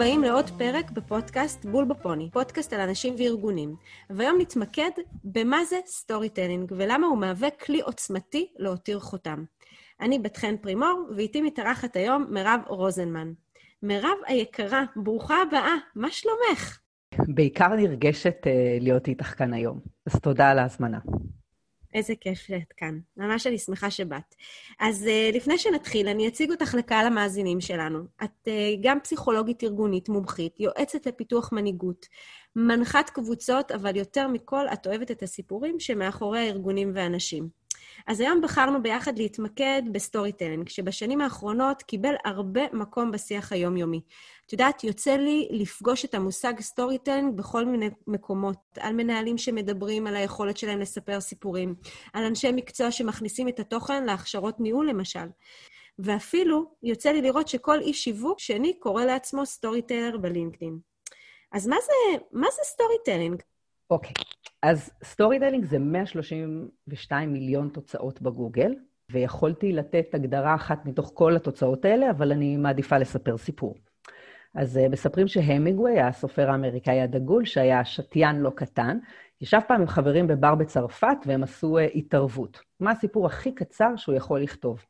הבאים לעוד פרק בפודקאסט בול בפוני, פודקאסט על אנשים וארגונים. והיום נתמקד במה זה storytelling ולמה הוא מהווה כלי עוצמתי להותיר חותם. אני בת חן פרימור, ואיתי מתארחת היום מירב רוזנמן. מירב היקרה, ברוכה הבאה, מה שלומך? בעיקר נרגשת אה, להיות איתך כאן היום, אז תודה על ההזמנה. איזה כיף שאת כאן. ממש אני שמחה שבאת. אז אה, לפני שנתחיל, אני אציג אותך לקהל המאזינים שלנו. את אה, גם פסיכולוגית ארגונית מומחית, יועצת לפיתוח מנהיגות, מנחת קבוצות, אבל יותר מכל, את אוהבת את הסיפורים שמאחורי הארגונים והאנשים. אז היום בחרנו ביחד להתמקד ב storytelling, שבשנים האחרונות קיבל הרבה מקום בשיח היומיומי. את יודעת, יוצא לי לפגוש את המושג storytelling בכל מיני מקומות, על מנהלים שמדברים על היכולת שלהם לספר סיפורים, על אנשי מקצוע שמכניסים את התוכן להכשרות ניהול, למשל. ואפילו יוצא לי לראות שכל איש שיווק שני קורא לעצמו storyteller ב LinkedIn. אז מה זה, מה זה storytelling? אוקיי, okay. אז storytelling זה 132 מיליון תוצאות בגוגל, ויכולתי לתת הגדרה אחת מתוך כל התוצאות האלה, אבל אני מעדיפה לספר סיפור. אז אה, מספרים שהמינגוויי, הסופר האמריקאי הדגול, שהיה שתיין לא קטן, ישב פעם עם חברים בבר בצרפת והם עשו אה, התערבות. מה הסיפור הכי קצר שהוא יכול לכתוב?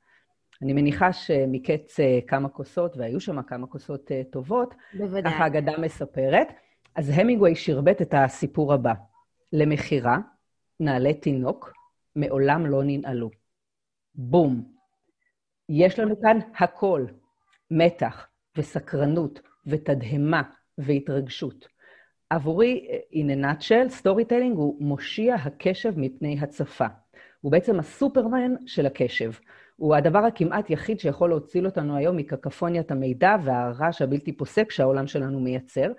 אני מניחה שמקץ אה, כמה כוסות, והיו שם כמה כוסות טובות, בוודאי. ככה האגדה מספרת. אז המינגוויי שירבט את הסיפור הבא. למכירה, נעלי תינוק, מעולם לא ננעלו. בום. יש לנו כאן הכל, מתח וסקרנות ותדהמה והתרגשות. עבורי, in a nutshell, storytelling הוא מושיע הקשב מפני הצפה. הוא בעצם הסופרמן של הקשב. הוא הדבר הכמעט יחיד שיכול להוציא אותנו היום מקקופוניית המידע והרעש הבלתי פוסק שהעולם שלנו מייצר,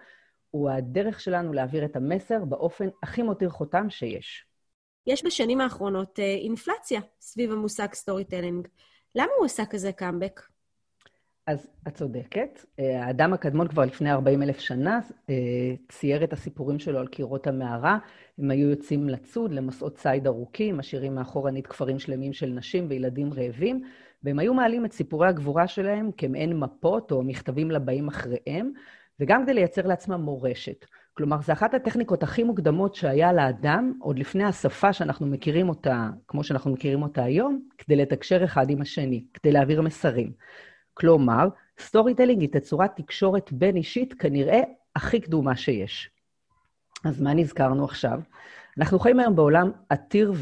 הוא הדרך שלנו להעביר את המסר באופן הכי מותיר חותם שיש. יש בשנים האחרונות אה, אינפלציה סביב המושג storytelling. למה הוא עשה כזה קאמבק? אז את צודקת. אה, האדם הקדמון כבר לפני 40 אלף שנה אה, צייר את הסיפורים שלו על קירות המערה. הם היו יוצאים לצוד, למסעות ציד ארוכים, משאירים מאחור כפרים שלמים של נשים וילדים רעבים, והם היו מעלים את סיפורי הגבורה שלהם כמעין מפות או מכתבים לבאים אחריהם, וגם כדי לייצר לעצמם מורשת. כלומר, זו אחת הטכניקות הכי מוקדמות שהיה לאדם, עוד לפני השפה שאנחנו מכירים אותה, כמו שאנחנו מכירים אותה היום, כדי לתקשר אחד עם השני, כדי להעביר מסרים. כלומר, storytelling היא תצורת תקשורת בין-אישית כנראה הכי קדומה שיש. אז מה נזכרנו עכשיו? אנחנו חיים היום בעולם עתיר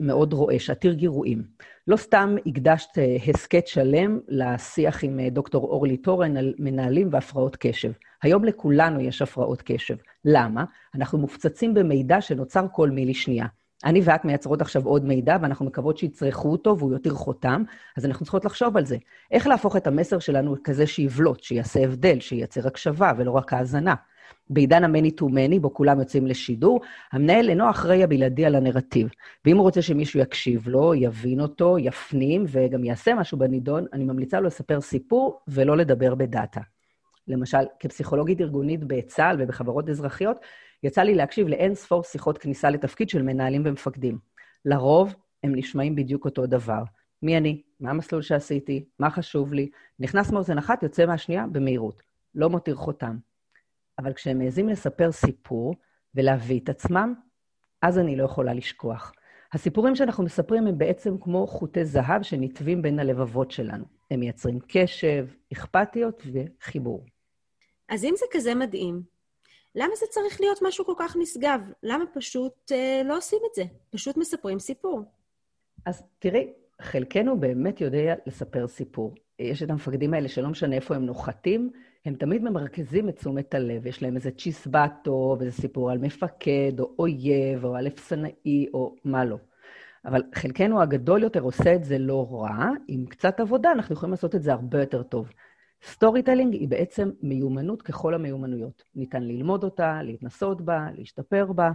ומאוד רועש, עתיר גירויים. לא סתם הקדשת אה, הסכת שלם לשיח עם אה, דוקטור אורלי טורן על מנהלים והפרעות קשב. היום לכולנו יש הפרעות קשב. למה? אנחנו מופצצים במידע שנוצר כל מילי שנייה. אני ואת מייצרות עכשיו עוד מידע, ואנחנו מקוות שיצרכו אותו והוא יותר חותם, אז אנחנו צריכות לחשוב על זה. איך להפוך את המסר שלנו כזה שיבלוט, שיעשה הבדל, שייצר הקשבה ולא רק האזנה. בעידן המני טו מני, בו כולם יוצאים לשידור, המנהל אינו אחראי הבלעדי על הנרטיב. ואם הוא רוצה שמישהו יקשיב לו, יבין אותו, יפנים וגם יעשה משהו בנידון, אני ממליצה לו לספר סיפור ולא לדבר בדאטה. למשל, כפסיכולוגית ארגונית בצה"ל ובחברות אזרחיות, יצא לי להקשיב לאין ספור שיחות כניסה לתפקיד של מנהלים ומפקדים. לרוב, הם נשמעים בדיוק אותו דבר. מי אני? מה המסלול שעשיתי? מה חשוב לי? נכנס מאוזן אחת, יוצא מהשנייה במהירות. לא מותיר חותם. אבל כשהם מעזים לספר סיפור ולהביא את עצמם, אז אני לא יכולה לשכוח. הסיפורים שאנחנו מספרים הם בעצם כמו חוטי זהב שנטבים בין הלבבות שלנו. הם מייצרים קשב, אכפתיות וחיבור. אז אם זה כזה מדהים, למה זה צריך להיות משהו כל כך נשגב? למה פשוט אה, לא עושים את זה? פשוט מספרים סיפור. אז תראי, חלקנו באמת יודע לספר סיפור. יש את המפקדים האלה שלא משנה איפה הם נוחתים, הם תמיד ממרכזים את תשומת הלב. יש להם איזה צ'יסבטו, ואיזה סיפור על מפקד, או אויב, או על אפסנאי, או מה לא. אבל חלקנו הגדול יותר עושה את זה לא רע, עם קצת עבודה אנחנו יכולים לעשות את זה הרבה יותר טוב. storytelling היא בעצם מיומנות ככל המיומנויות. ניתן ללמוד אותה, להתנסות בה, להשתפר בה.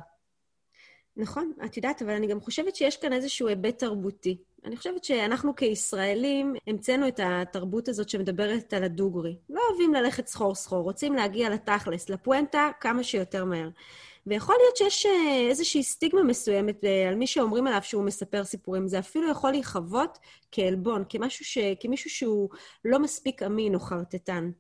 נכון, את יודעת, אבל אני גם חושבת שיש כאן איזשהו היבט תרבותי. אני חושבת שאנחנו כישראלים המצאנו את התרבות הזאת שמדברת על הדוגרי. לא אוהבים ללכת סחור-סחור, רוצים להגיע לתכלס, לפואנטה, כמה שיותר מהר. ויכול להיות שיש אה, איזושהי סטיגמה מסוימת אה, על מי שאומרים עליו שהוא מספר סיפורים. זה אפילו יכול להיחוות כעלבון, כמשהו ש... כמישהו שהוא לא מספיק אמין או חרטטן.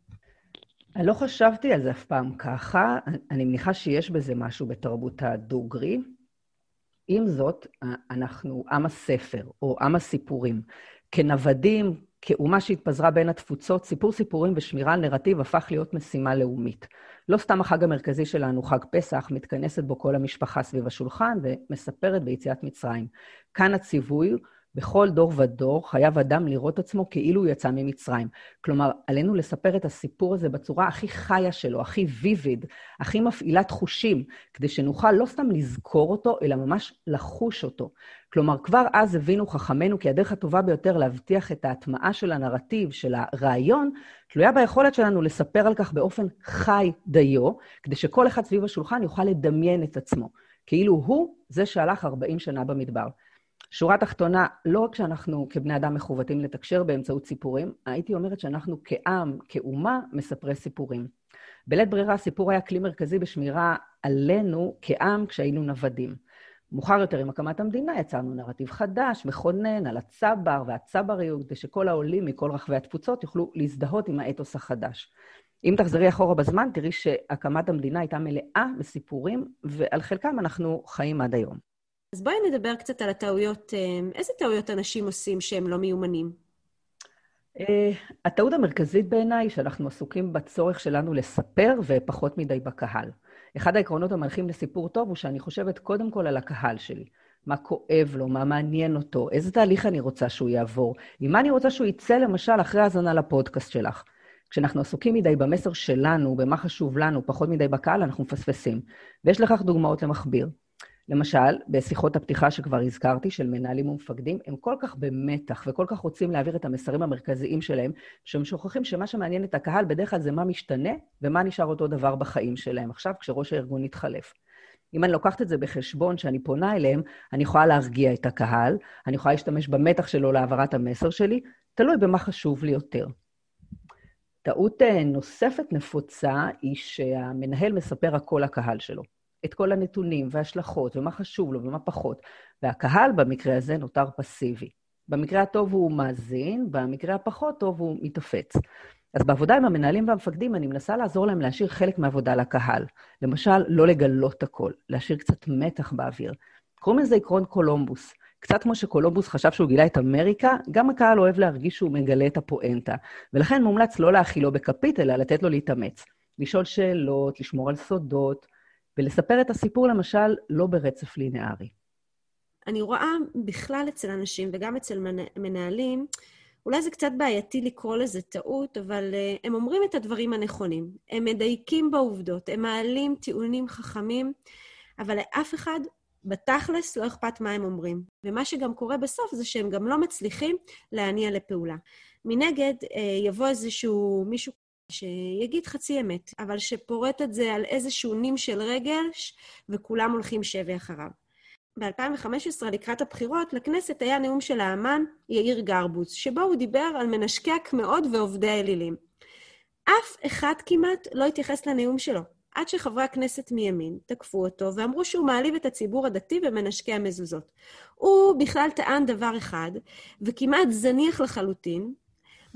אני לא חשבתי על זה אף פעם ככה. אני מניחה שיש בזה משהו בתרבות הדוגרי. עם זאת, אנחנו עם הספר, או עם הסיפורים. כנוודים, כאומה שהתפזרה בין התפוצות, סיפור סיפורים ושמירה על נרטיב הפך להיות משימה לאומית. לא סתם החג המרכזי שלנו, חג פסח, מתכנסת בו כל המשפחה סביב השולחן ומספרת ביציאת מצרים. כאן הציווי בכל דור ודור חייב אדם לראות עצמו כאילו הוא יצא ממצרים. כלומר, עלינו לספר את הסיפור הזה בצורה הכי חיה שלו, הכי ויביד, הכי מפעילת חושים, כדי שנוכל לא סתם לזכור אותו, אלא ממש לחוש אותו. כלומר, כבר אז הבינו חכמינו כי הדרך הטובה ביותר להבטיח את ההטמעה של הנרטיב, של הרעיון, תלויה ביכולת שלנו לספר על כך באופן חי דיו, כדי שכל אחד סביב השולחן יוכל לדמיין את עצמו, כאילו הוא זה שהלך 40 שנה במדבר. שורה תחתונה, לא רק שאנחנו כבני אדם מכוותים לתקשר באמצעות סיפורים, הייתי אומרת שאנחנו כעם, כאומה, מספרי סיפורים. בלית ברירה, הסיפור היה כלי מרכזי בשמירה עלינו כעם כשהיינו נוודים. מאוחר יותר, עם הקמת המדינה, יצרנו נרטיב חדש, מכונן, על הצבר והצבריות, כדי שכל העולים מכל רחבי התפוצות יוכלו להזדהות עם האתוס החדש. אם תחזרי אחורה בזמן, תראי שהקמת המדינה הייתה מלאה בסיפורים, ועל חלקם אנחנו חיים עד היום. אז בואי נדבר קצת על הטעויות. אה, איזה טעויות אנשים עושים שהם לא מיומנים? Uh, הטעות המרכזית בעיניי היא שאנחנו עסוקים בצורך שלנו לספר ופחות מדי בקהל. אחד העקרונות המנחים לסיפור טוב הוא שאני חושבת קודם כל על הקהל שלי. מה כואב לו, מה מעניין אותו, איזה תהליך אני רוצה שהוא יעבור, עם מה אני רוצה שהוא יצא למשל אחרי האזנה לפודקאסט שלך. כשאנחנו עסוקים מדי במסר שלנו, במה חשוב לנו, פחות מדי בקהל, אנחנו מפספסים. ויש לכך דוגמאות למכביר. למשל, בשיחות הפתיחה שכבר הזכרתי, של מנהלים ומפקדים, הם כל כך במתח וכל כך רוצים להעביר את המסרים המרכזיים שלהם, שהם שוכחים שמה שמעניין את הקהל בדרך כלל זה מה משתנה ומה נשאר אותו דבר בחיים שלהם. עכשיו, כשראש הארגון יתחלף. אם אני לוקחת את זה בחשבון שאני פונה אליהם, אני יכולה להרגיע את הקהל, אני יכולה להשתמש במתח שלו להעברת המסר שלי, תלוי במה חשוב לי יותר. טעות אה, נוספת נפוצה היא שהמנהל מספר הכל לקהל שלו. את כל הנתונים וההשלכות, ומה חשוב לו ומה פחות. והקהל במקרה הזה נותר פסיבי. במקרה הטוב הוא מאזין, במקרה הפחות טוב הוא מתאפץ. אז בעבודה עם המנהלים והמפקדים, אני מנסה לעזור להם להשאיר חלק מהעבודה לקהל. למשל, לא לגלות הכל, להשאיר קצת מתח באוויר. קוראים לזה עקרון קולומבוס. קצת כמו שקולומבוס חשב שהוא גילה את אמריקה, גם הקהל אוהב להרגיש שהוא מגלה את הפואנטה. ולכן מומלץ לא להאכילו בכפית, אלא לתת לו להתאמץ. לשאול שאלות, לשמור על סודות, ולספר את הסיפור, למשל, לא ברצף לינארי. אני רואה בכלל אצל אנשים וגם אצל מנהלים, אולי זה קצת בעייתי לקרוא לזה טעות, אבל uh, הם אומרים את הדברים הנכונים. הם מדייקים בעובדות, הם מעלים טיעונים חכמים, אבל לאף אחד בתכלס לא אכפת מה הם אומרים. ומה שגם קורה בסוף זה שהם גם לא מצליחים להניע לפעולה. מנגד, uh, יבוא איזשהו מישהו שיגיד חצי אמת, אבל שפורט את זה על איזשהו נים של רגש, וכולם הולכים שבי אחריו. ב-2015, לקראת הבחירות, לכנסת היה נאום של האמן יאיר גרבוז, שבו הוא דיבר על מנשקי הקמעות ועובדי האלילים. אף אחד כמעט לא התייחס לנאום שלו, עד שחברי הכנסת מימין תקפו אותו ואמרו שהוא מעליב את הציבור הדתי ומנשקי המזוזות. הוא בכלל טען דבר אחד, וכמעט זניח לחלוטין,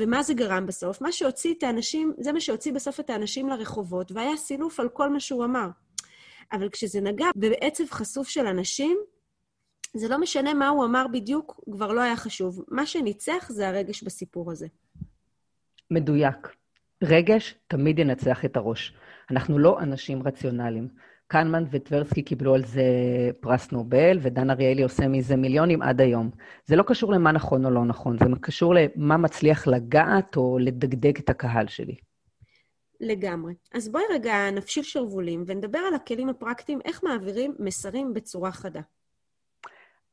ומה זה גרם בסוף? מה שהוציא את האנשים, זה מה שהוציא בסוף את האנשים לרחובות, והיה סילוף על כל מה שהוא אמר. אבל כשזה נגע בעצב חשוף של אנשים, זה לא משנה מה הוא אמר בדיוק, כבר לא היה חשוב. מה שניצח זה הרגש בסיפור הזה. מדויק. רגש תמיד ינצח את הראש. אנחנו לא אנשים רציונליים. קנמן וטברסקי קיבלו על זה פרס נובל, ודן אריאלי עושה מזה מיליונים עד היום. זה לא קשור למה נכון או לא נכון, זה קשור למה מצליח לגעת או לדגדג את הקהל שלי. לגמרי. אז בואי רגע נפשיל שרוולים ונדבר על הכלים הפרקטיים, איך מעבירים מסרים בצורה חדה.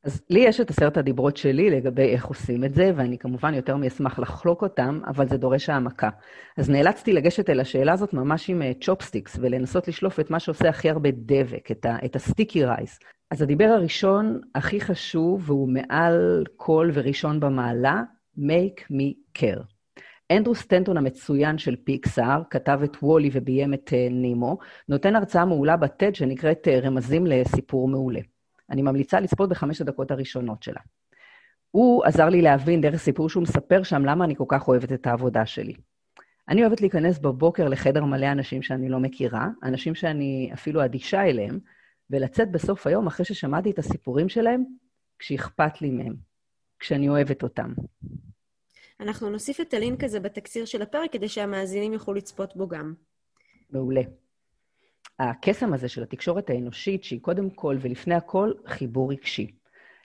אז לי יש את עשרת הדיברות שלי לגבי איך עושים את זה, ואני כמובן יותר מאשמח לחלוק אותם, אבל זה דורש העמקה. אז נאלצתי לגשת אל השאלה הזאת ממש עם צ'ופסטיקס, אה, ולנסות לשלוף את מה שעושה הכי הרבה דבק, את, ה- את ה sticky rice. אז הדיבר הראשון, הכי חשוב, והוא מעל כל וראשון במעלה, make me care. אנדרו סטנטון המצוין של פיקסאר, כתב את וולי וביים את אה, נמו, נותן הרצאה מעולה בטד שנקראת אה, רמזים לסיפור מעולה. אני ממליצה לצפות בחמש הדקות הראשונות שלה. הוא עזר לי להבין דרך סיפור שהוא מספר שם למה אני כל כך אוהבת את העבודה שלי. אני אוהבת להיכנס בבוקר לחדר מלא אנשים שאני לא מכירה, אנשים שאני אפילו אדישה אליהם, ולצאת בסוף היום אחרי ששמעתי את הסיפורים שלהם, כשאכפת לי מהם, כשאני אוהבת אותם. אנחנו נוסיף את הלינק הזה בתקציר של הפרק כדי שהמאזינים יוכלו לצפות בו גם. מעולה. הקסם הזה של התקשורת האנושית, שהיא קודם כל ולפני הכל חיבור רגשי.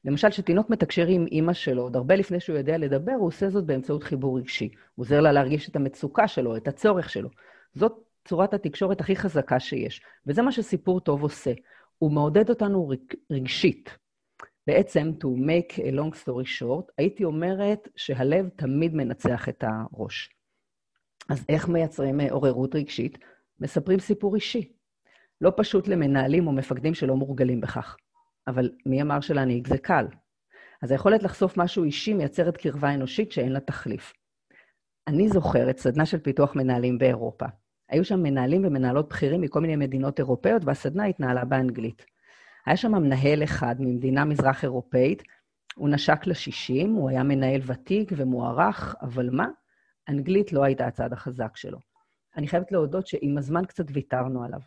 למשל, כשתינוק מתקשר עם אימא שלו, עוד הרבה לפני שהוא יודע לדבר, הוא עושה זאת באמצעות חיבור רגשי. הוא עוזר לה להרגיש את המצוקה שלו, את הצורך שלו. זאת צורת התקשורת הכי חזקה שיש, וזה מה שסיפור טוב עושה. הוא מעודד אותנו רגשית. בעצם, to make a long story short, הייתי אומרת שהלב תמיד מנצח את הראש. אז איך מייצרים עוררות רגשית? מספרים סיפור אישי. לא פשוט למנהלים או מפקדים שלא מורגלים בכך. אבל מי אמר שלהנהיג זה קל? אז היכולת לחשוף משהו אישי מייצרת קרבה אנושית שאין לה תחליף. אני זוכרת סדנה של פיתוח מנהלים באירופה. היו שם מנהלים ומנהלות בכירים מכל מיני מדינות אירופאיות, והסדנה התנהלה באנגלית. היה שם מנהל אחד ממדינה מזרח אירופאית, הוא נשק ל-60, הוא היה מנהל ותיק ומוערך, אבל מה? אנגלית לא הייתה הצד החזק שלו. אני חייבת להודות שעם הזמן קצת ויתרנו עליו.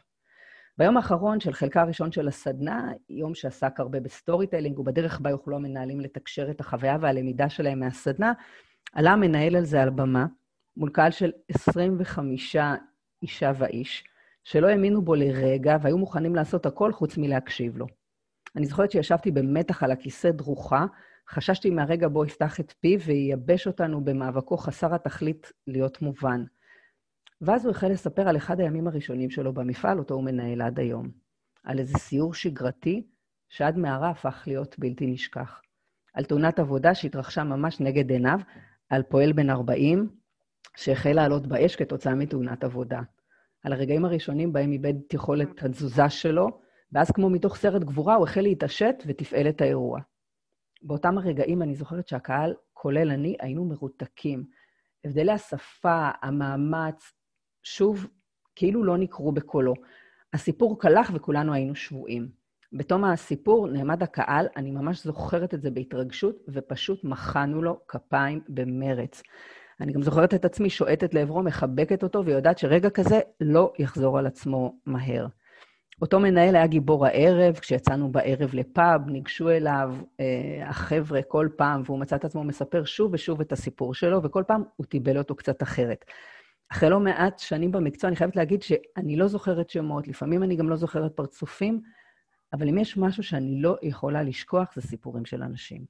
ביום האחרון של חלקה הראשון של הסדנה, יום שעסק הרבה ב storytelling, ובדרך בה יוכלו המנהלים לתקשר את החוויה והלמידה שלהם מהסדנה, עלה המנהל הלזה על במה, מול קהל של 25 אישה ואיש, שלא האמינו בו לרגע והיו מוכנים לעשות הכל חוץ מלהקשיב לו. אני זוכרת שישבתי במתח על הכיסא דרוכה, חששתי מהרגע בו יפתח את פיו וייבש אותנו במאבקו חסר התכלית להיות מובן. ואז הוא החל לספר על אחד הימים הראשונים שלו במפעל, אותו הוא מנהל עד היום. על איזה סיור שגרתי שעד מערה הפך להיות בלתי נשכח. על תאונת עבודה שהתרחשה ממש נגד עיניו, על פועל בן 40 שהחל לעלות באש כתוצאה מתאונת עבודה. על הרגעים הראשונים בהם איבד את יכולת התזוזה שלו, ואז כמו מתוך סרט גבורה הוא החל להתעשת ותפעל את האירוע. באותם הרגעים אני זוכרת שהקהל, כולל אני, היינו מרותקים. הבדלי השפה, המאמץ, שוב, כאילו לא נקרו בקולו. הסיפור קלח וכולנו היינו שבויים. בתום הסיפור נעמד הקהל, אני ממש זוכרת את זה בהתרגשות, ופשוט מחאנו לו כפיים במרץ. אני גם זוכרת את עצמי שועטת לעברו, מחבקת אותו, ויודעת שרגע כזה לא יחזור על עצמו מהר. אותו מנהל היה גיבור הערב, כשיצאנו בערב לפאב, ניגשו אליו אה, החבר'ה כל פעם, והוא מצא את עצמו מספר שוב ושוב את הסיפור שלו, וכל פעם הוא טיבל אותו קצת אחרת. אחרי לא מעט שנים במקצוע, אני חייבת להגיד שאני לא זוכרת שמות, לפעמים אני גם לא זוכרת פרצופים, אבל אם יש משהו שאני לא יכולה לשכוח, זה סיפורים של אנשים.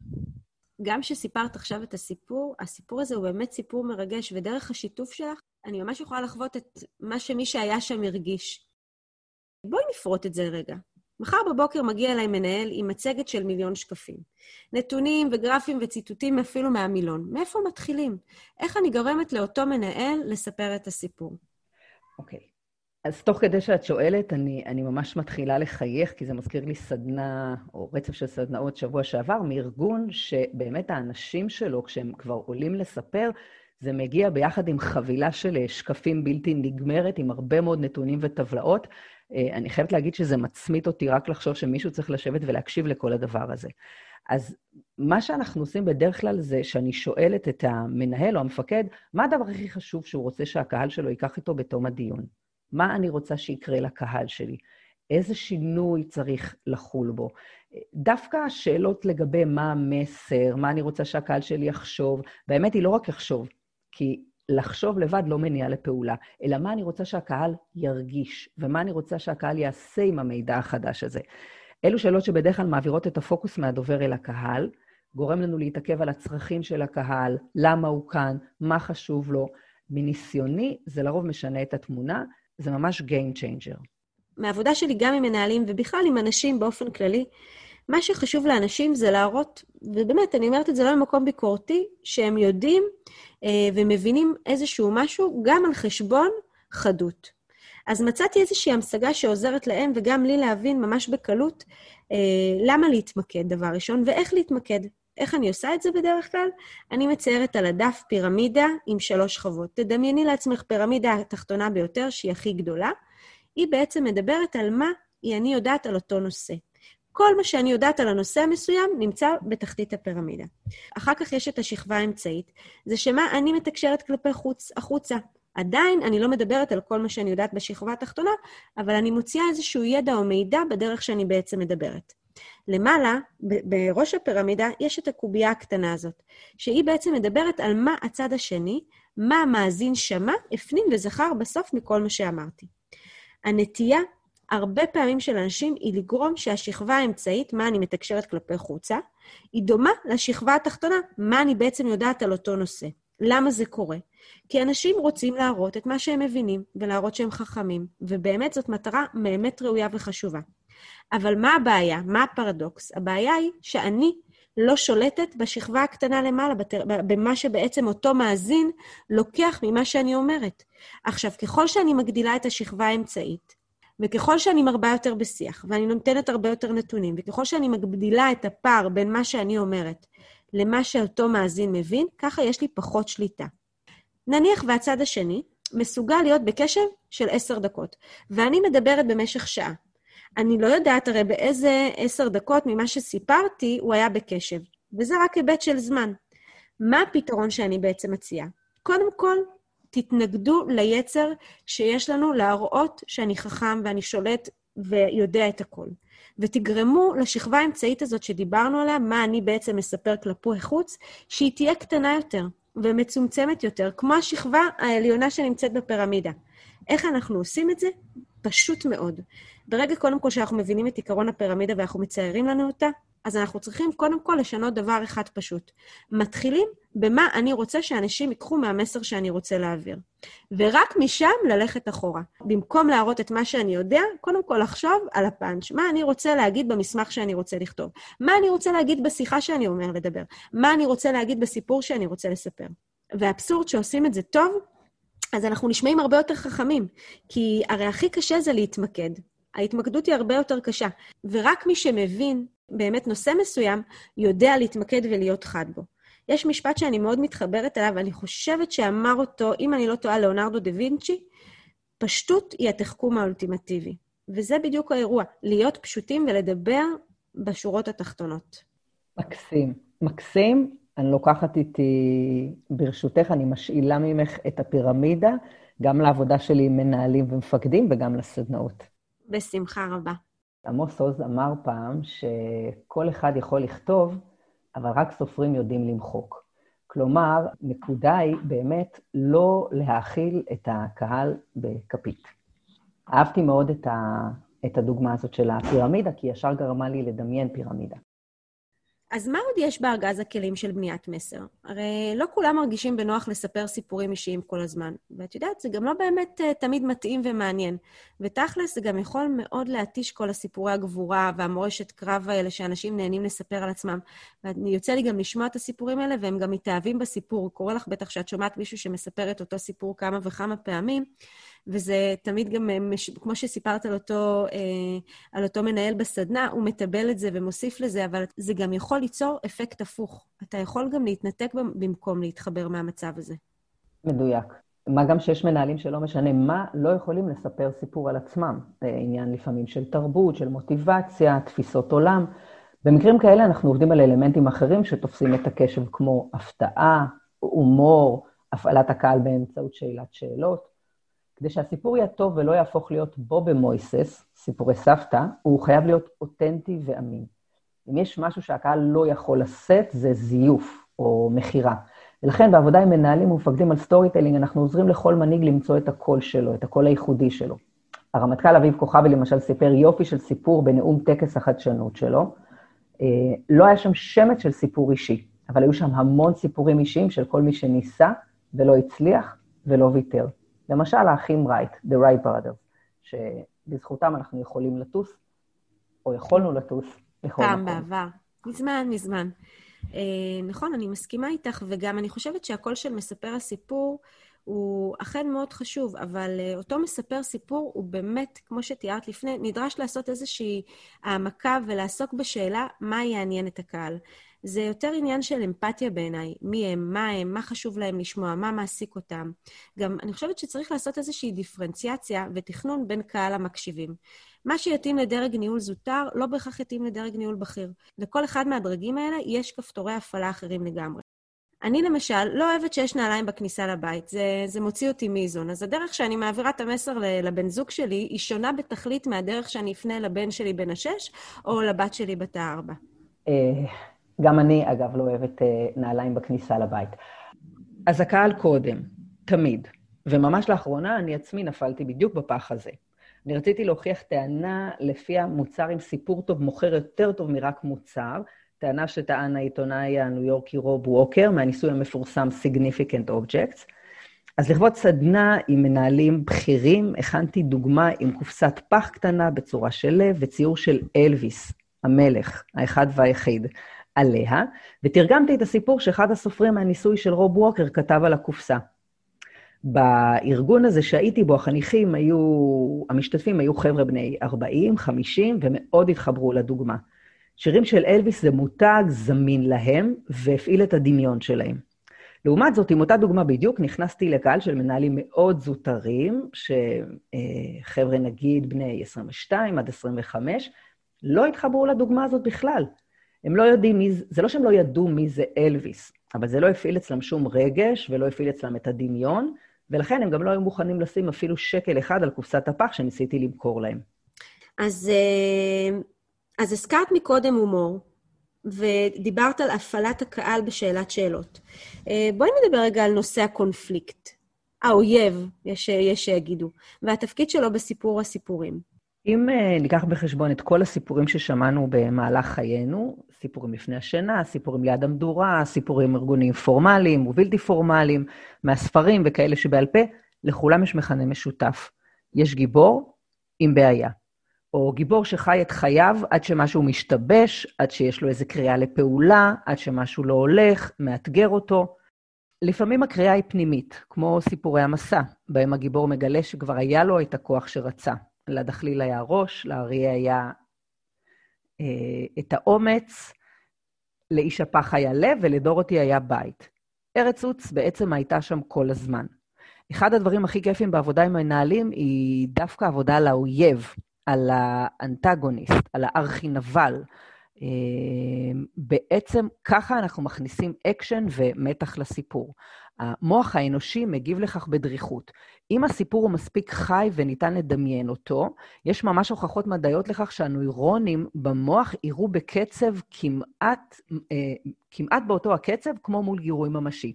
גם כשסיפרת עכשיו את הסיפור, הסיפור הזה הוא באמת סיפור מרגש, ודרך השיתוף שלך, אני ממש יכולה לחוות את מה שמי שהיה שם הרגיש. בואי נפרוט את זה רגע. מחר בבוקר מגיע אליי מנהל עם מצגת של מיליון שקפים. נתונים וגרפים וציטוטים אפילו מהמילון. מאיפה מתחילים? איך אני גורמת לאותו מנהל לספר את הסיפור? אוקיי. Okay. אז תוך כדי שאת שואלת, אני, אני ממש מתחילה לחייך, כי זה מזכיר לי סדנה, או רצף של סדנאות שבוע שעבר, מארגון שבאמת האנשים שלו, כשהם כבר עולים לספר, זה מגיע ביחד עם חבילה של שקפים בלתי נגמרת, עם הרבה מאוד נתונים וטבלאות. אה, אני חייבת להגיד שזה מצמית אותי רק לחשוב שמישהו צריך לשבת ולהקשיב לכל הדבר הזה. אז מה שאנחנו עושים בדרך כלל זה שאני שואלת את המנהל או המפקד, מה הדבר הכי חשוב שהוא רוצה שהקהל שלו ייקח איתו בתום הדיון? מה אני רוצה שיקרה לקהל שלי? איזה שינוי צריך לחול בו? דווקא השאלות לגבי מה המסר, מה אני רוצה שהקהל שלי יחשוב, באמת היא לא רק יחשוב, כי לחשוב לבד לא מניע לפעולה, אלא מה אני רוצה שהקהל ירגיש, ומה אני רוצה שהקהל יעשה עם המידע החדש הזה. אלו שאלות שבדרך כלל מעבירות את הפוקוס מהדובר אל הקהל, גורם לנו להתעכב על הצרכים של הקהל, למה הוא כאן, מה חשוב לו. מניסיוני, זה לרוב משנה את התמונה, זה ממש Game Changer. מהעבודה שלי גם עם מנהלים, ובכלל עם אנשים באופן כללי, מה שחשוב לאנשים זה להראות, ובאמת, אני אומרת את זה לא ממקום ביקורתי, שהם יודעים אה, ומבינים איזשהו משהו גם על חשבון חדות. אז מצאתי איזושהי המשגה שעוזרת להם וגם לי להבין ממש בקלות אה, למה להתמקד, דבר ראשון, ואיך להתמקד. איך אני עושה את זה בדרך כלל? אני מציירת על הדף פירמידה עם שלוש שכבות. תדמייני לעצמך פירמידה התחתונה ביותר, שהיא הכי גדולה. היא בעצם מדברת על מה אני יודעת על אותו נושא. כל מה שאני יודעת על הנושא המסוים נמצא בתחתית הפירמידה. אחר כך יש את השכבה האמצעית, זה שמה אני מתקשרת כלפי חוץ, החוצה. עדיין אני לא מדברת על כל מה שאני יודעת בשכבה התחתונה, אבל אני מוציאה איזשהו ידע או מידע בדרך שאני בעצם מדברת. למעלה, בראש הפירמידה, יש את הקובייה הקטנה הזאת, שהיא בעצם מדברת על מה הצד השני, מה המאזין שמע, הפנים וזכר בסוף מכל מה שאמרתי. הנטייה, הרבה פעמים של אנשים, היא לגרום שהשכבה האמצעית, מה אני מתקשרת כלפי חוצה, היא דומה לשכבה התחתונה, מה אני בעצם יודעת על אותו נושא. למה זה קורה? כי אנשים רוצים להראות את מה שהם מבינים ולהראות שהם חכמים, ובאמת זאת מטרה באמת ראויה וחשובה. אבל מה הבעיה? מה הפרדוקס? הבעיה היא שאני לא שולטת בשכבה הקטנה למעלה, בתר... במה שבעצם אותו מאזין לוקח ממה שאני אומרת. עכשיו, ככל שאני מגדילה את השכבה האמצעית, וככל שאני מרבה יותר בשיח, ואני נותנת הרבה יותר נתונים, וככל שאני מגדילה את הפער בין מה שאני אומרת למה שאותו מאזין מבין, ככה יש לי פחות שליטה. נניח והצד השני מסוגל להיות בקשב של עשר דקות, ואני מדברת במשך שעה. אני לא יודעת הרי באיזה עשר דקות ממה שסיפרתי הוא היה בקשב, וזה רק היבט של זמן. מה הפתרון שאני בעצם מציעה? קודם כל, תתנגדו ליצר שיש לנו להראות שאני חכם ואני שולט ויודע את הכול. ותגרמו לשכבה האמצעית הזאת שדיברנו עליה, מה אני בעצם מספר כלפי חוץ, שהיא תהיה קטנה יותר ומצומצמת יותר, כמו השכבה העליונה שנמצאת בפירמידה. איך אנחנו עושים את זה? פשוט מאוד. ברגע, קודם כל, שאנחנו מבינים את עקרון הפירמידה ואנחנו מציירים לנו אותה, אז אנחנו צריכים קודם כל לשנות דבר אחד פשוט. מתחילים במה אני רוצה שאנשים ייקחו מהמסר שאני רוצה להעביר. ורק משם ללכת אחורה. במקום להראות את מה שאני יודע, קודם כל לחשוב על הפאנץ'. מה אני רוצה להגיד במסמך שאני רוצה לכתוב? מה אני רוצה להגיד בשיחה שאני אומר לדבר? מה אני רוצה להגיד בסיפור שאני רוצה לספר? והאבסורד שעושים את זה טוב, אז אנחנו נשמעים הרבה יותר חכמים. כי הרי הכי קשה זה להתמקד. ההתמקדות היא הרבה יותר קשה, ורק מי שמבין באמת נושא מסוים, יודע להתמקד ולהיות חד בו. יש משפט שאני מאוד מתחברת אליו, ואני חושבת שאמר אותו, אם אני לא טועה, ליאונרדו דה וינצ'י, פשטות היא התחכום האולטימטיבי. וזה בדיוק האירוע, להיות פשוטים ולדבר בשורות התחתונות. מקסים. מקסים. אני לוקחת איתי, ברשותך, אני משאילה ממך את הפירמידה, גם לעבודה שלי עם מנהלים ומפקדים וגם לסדנאות. בשמחה רבה. עמוס עוז אמר פעם שכל אחד יכול לכתוב, אבל רק סופרים יודעים למחוק. כלומר, נקודה היא באמת לא להאכיל את הקהל בכפית. אהבתי מאוד את, ה, את הדוגמה הזאת של הפירמידה, כי ישר גרמה לי לדמיין פירמידה. אז מה עוד יש בארגז הכלים של בניית מסר? הרי לא כולם מרגישים בנוח לספר סיפורים אישיים כל הזמן. ואת יודעת, זה גם לא באמת uh, תמיד מתאים ומעניין. ותכלס, זה גם יכול מאוד להתיש כל הסיפורי הגבורה והמורשת קרב האלה שאנשים נהנים לספר על עצמם. ויוצא לי גם לשמוע את הסיפורים האלה, והם גם מתאהבים בסיפור. קורה לך בטח שאת שומעת מישהו שמספר את אותו סיפור כמה וכמה פעמים, וזה תמיד גם, אה, כמו שסיפרת על אותו, אה, על אותו מנהל בסדנה, הוא מטבל את זה ומוסיף לזה, אבל זה גם יכול ליצור אפקט הפוך. אתה יכול גם להתנתק במקום להתחבר מהמצב הזה. מדויק. מה גם שיש מנהלים שלא משנה מה, לא יכולים לספר סיפור על עצמם. זה עניין לפעמים של תרבות, של מוטיבציה, תפיסות עולם. במקרים כאלה אנחנו עובדים על אלמנטים אחרים שתופסים את הקשב, כמו הפתעה, הומור, הפעלת הקהל באמצעות שאלת שאלות. כדי שהסיפור יהיה טוב ולא יהפוך להיות בובה מייסס, סיפורי סבתא, הוא חייב להיות אותנטי ואמין. אם יש משהו שהקהל לא יכול לשאת, זה זיוף או מכירה. ולכן בעבודה עם מנהלים ומפקדים על storytelling, אנחנו עוזרים לכל מנהיג למצוא את הקול שלו, את הקול הייחודי שלו. הרמטכ"ל אביב כוכבי למשל סיפר יופי של סיפור בנאום טקס החדשנות שלו. אה, לא היה שם שמץ של סיפור אישי, אבל היו שם המון סיפורים אישיים של כל מי שניסה ולא הצליח ולא ויתר. למשל, האחים רייט, The Wright Brothers, שבזכותם אנחנו יכולים לטוס, או יכולנו לטוס לכל מקום. פעם בעבר. מזמן, מזמן. אה, נכון, אני מסכימה איתך, וגם אני חושבת שהקול של מספר הסיפור הוא אכן מאוד חשוב, אבל אה, אותו מספר סיפור הוא באמת, כמו שתיארת לפני, נדרש לעשות איזושהי העמקה ולעסוק בשאלה מה יעניין את הקהל. זה יותר עניין של אמפתיה בעיניי. מי הם, מה הם, מה חשוב להם לשמוע, מה מעסיק אותם. גם אני חושבת שצריך לעשות איזושהי דיפרנציאציה ותכנון בין קהל המקשיבים. מה שיתאים לדרג ניהול זוטר, לא בהכרח יתאים לדרג ניהול בכיר. לכל אחד מהדרגים האלה יש כפתורי הפעלה אחרים לגמרי. אני למשל לא אוהבת שיש נעליים בכניסה לבית, זה, זה מוציא אותי מאיזון. אז הדרך שאני מעבירה את המסר לבן זוג שלי היא שונה בתכלית מהדרך שאני אפנה לבן שלי בן השש או לבת שלי בת הארבע. גם אני, אגב, לא אוהבת אה, נעליים בכניסה לבית. אז הקהל קודם, תמיד. וממש לאחרונה אני עצמי נפלתי בדיוק בפח הזה. אני רציתי להוכיח טענה לפיה מוצר עם סיפור טוב מוכר יותר טוב מרק מוצר, טענה שטען העיתונאי הניו יורקי רוב ווקר מהניסוי המפורסם Significant Objects. אז לכבוד סדנה עם מנהלים בכירים, הכנתי דוגמה עם קופסת פח קטנה בצורה של לב וציור של אלוויס, המלך, האחד והיחיד, עליה, ותרגמתי את הסיפור שאחד הסופרים מהניסוי של רוב ווקר כתב על הקופסה. בארגון הזה שהייתי בו, החניכים היו, המשתתפים היו חבר'ה בני 40, 50, ומאוד התחברו לדוגמה. שירים של אלוויס זה מותג זמין להם, והפעיל את הדמיון שלהם. לעומת זאת, עם אותה דוגמה בדיוק, נכנסתי לקהל של מנהלים מאוד זוטרים, שחבר'ה נגיד בני 22 עד 25, לא התחברו לדוגמה הזאת בכלל. הם לא יודעים מי זה, זה לא שהם לא ידעו מי זה אלוויס, אבל זה לא הפעיל אצלם שום רגש ולא הפעיל אצלם את הדמיון, ולכן הם גם לא היו מוכנים לשים אפילו שקל אחד על קופסת הפח שניסיתי למכור להם. אז, אה, אז הזכרת מקודם הומור, ודיברת על הפעלת הקהל בשאלת שאלות. אה, בואי נדבר רגע על נושא הקונפליקט. האויב, יש, יש שיגידו, והתפקיד שלו בסיפור הסיפורים. אם uh, ניקח בחשבון את כל הסיפורים ששמענו במהלך חיינו, סיפורים לפני השינה, סיפורים ליד המדורה, סיפורים ארגוניים פורמליים ובלתי פורמליים, מהספרים וכאלה שבעל פה, לכולם יש מכנה משותף. יש גיבור עם בעיה. או גיבור שחי את חייו עד שמשהו משתבש, עד שיש לו איזו קריאה לפעולה, עד שמשהו לא הולך, מאתגר אותו. לפעמים הקריאה היא פנימית, כמו סיפורי המסע, בהם הגיבור מגלה שכבר היה לו את הכוח שרצה. לדחליל היה ראש, לאריה היה את האומץ, לאיש הפח היה לב ולדורותי היה בית. ארץ עוץ בעצם הייתה שם כל הזמן. אחד הדברים הכי כיפים בעבודה עם מנהלים היא דווקא עבודה על האויב, על האנטגוניסט, על הארכי-נבל. אה, בעצם ככה אנחנו מכניסים אקשן ומתח לסיפור. המוח האנושי מגיב לכך בדריכות. אם הסיפור הוא מספיק חי וניתן לדמיין אותו, יש ממש הוכחות מדעיות לכך שהנוירונים במוח יירו בקצב כמעט, אה, כמעט באותו הקצב כמו מול גירוי ממשי.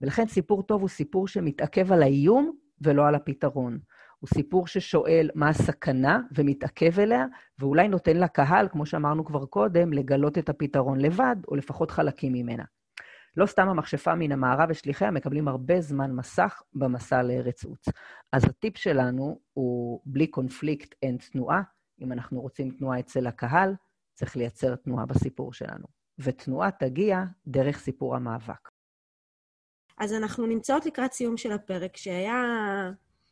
ולכן סיפור טוב הוא סיפור שמתעכב על האיום ולא על הפתרון. הוא סיפור ששואל מה הסכנה ומתעכב אליה, ואולי נותן לקהל, כמו שאמרנו כבר קודם, לגלות את הפתרון לבד, או לפחות חלקים ממנה. לא סתם המכשפה מן המערב ושליחיה מקבלים הרבה זמן מסך במסע לארץ עוץ. אז הטיפ שלנו הוא בלי קונפליקט אין תנועה. אם אנחנו רוצים תנועה אצל הקהל, צריך לייצר תנועה בסיפור שלנו. ותנועה תגיע דרך סיפור המאבק. אז אנחנו נמצאות לקראת סיום של הפרק, שהיה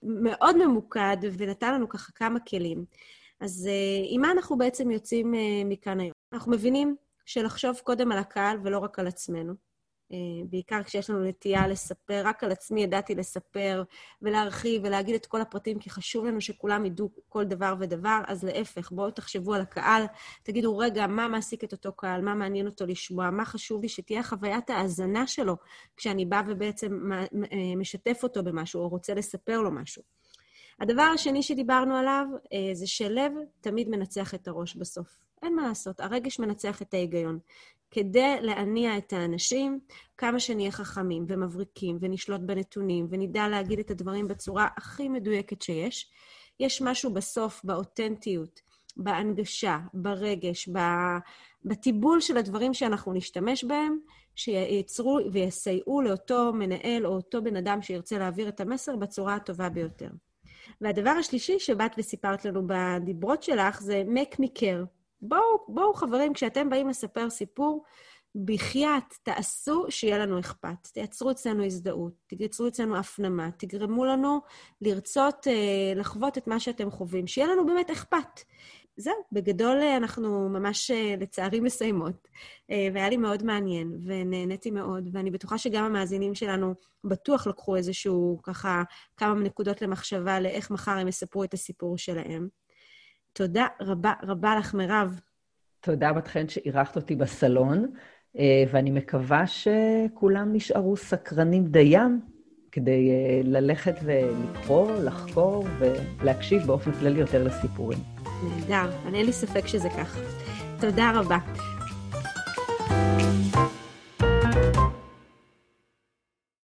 מאוד ממוקד ונתן לנו ככה כמה כלים. אז אה, עם מה אנחנו בעצם יוצאים אה, מכאן היום? אנחנו מבינים שלחשוב קודם על הקהל ולא רק על עצמנו. אה, בעיקר כשיש לנו נטייה לספר, רק על עצמי ידעתי לספר ולהרחיב ולהגיד את כל הפרטים, כי חשוב לנו שכולם ידעו כל דבר ודבר, אז להפך, בואו תחשבו על הקהל, תגידו, רגע, מה מעסיק את אותו קהל, מה מעניין אותו לשמוע, מה חשוב לי שתהיה חוויית ההאזנה שלו כשאני באה ובעצם אה, משתף אותו במשהו או רוצה לספר לו משהו. הדבר השני שדיברנו עליו אה, זה שלב תמיד מנצח את הראש בסוף. אין מה לעשות, הרגש מנצח את ההיגיון. כדי להניע את האנשים, כמה שנהיה חכמים ומבריקים ונשלוט בנתונים ונדע להגיד את הדברים בצורה הכי מדויקת שיש, יש משהו בסוף באותנטיות, בהנגשה, ברגש, בטיבול של הדברים שאנחנו נשתמש בהם, שייצרו ויסייעו לאותו מנהל או אותו בן אדם שירצה להעביר את המסר בצורה הטובה ביותר. והדבר השלישי שבאת וסיפרת לנו בדיברות שלך זה make me care. בואו, בואו חברים, כשאתם באים לספר סיפור, בחייאת, תעשו שיהיה לנו אכפת. תייצרו אצלנו הזדהות, תייצרו אצלנו הפנמה, תגרמו לנו לרצות אה, לחוות את מה שאתם חווים, שיהיה לנו באמת אכפת. זהו, בגדול אה, אנחנו ממש, אה, לצערי, מסיימות. אה, והיה לי מאוד מעניין, ונהניתי מאוד, ואני בטוחה שגם המאזינים שלנו בטוח לקחו איזשהו, ככה, כמה נקודות למחשבה לאיך מחר הם יספרו את הסיפור שלהם. תודה רבה רבה לך, מירב. תודה, בת חן, שאירחת אותי בסלון. ואני מקווה שכולם נשארו סקרנים דיים כדי ללכת ולקרוא, לחקור ולהקשיב באופן כללי יותר לסיפורים. נהדר, אין לי ספק שזה כך. תודה רבה.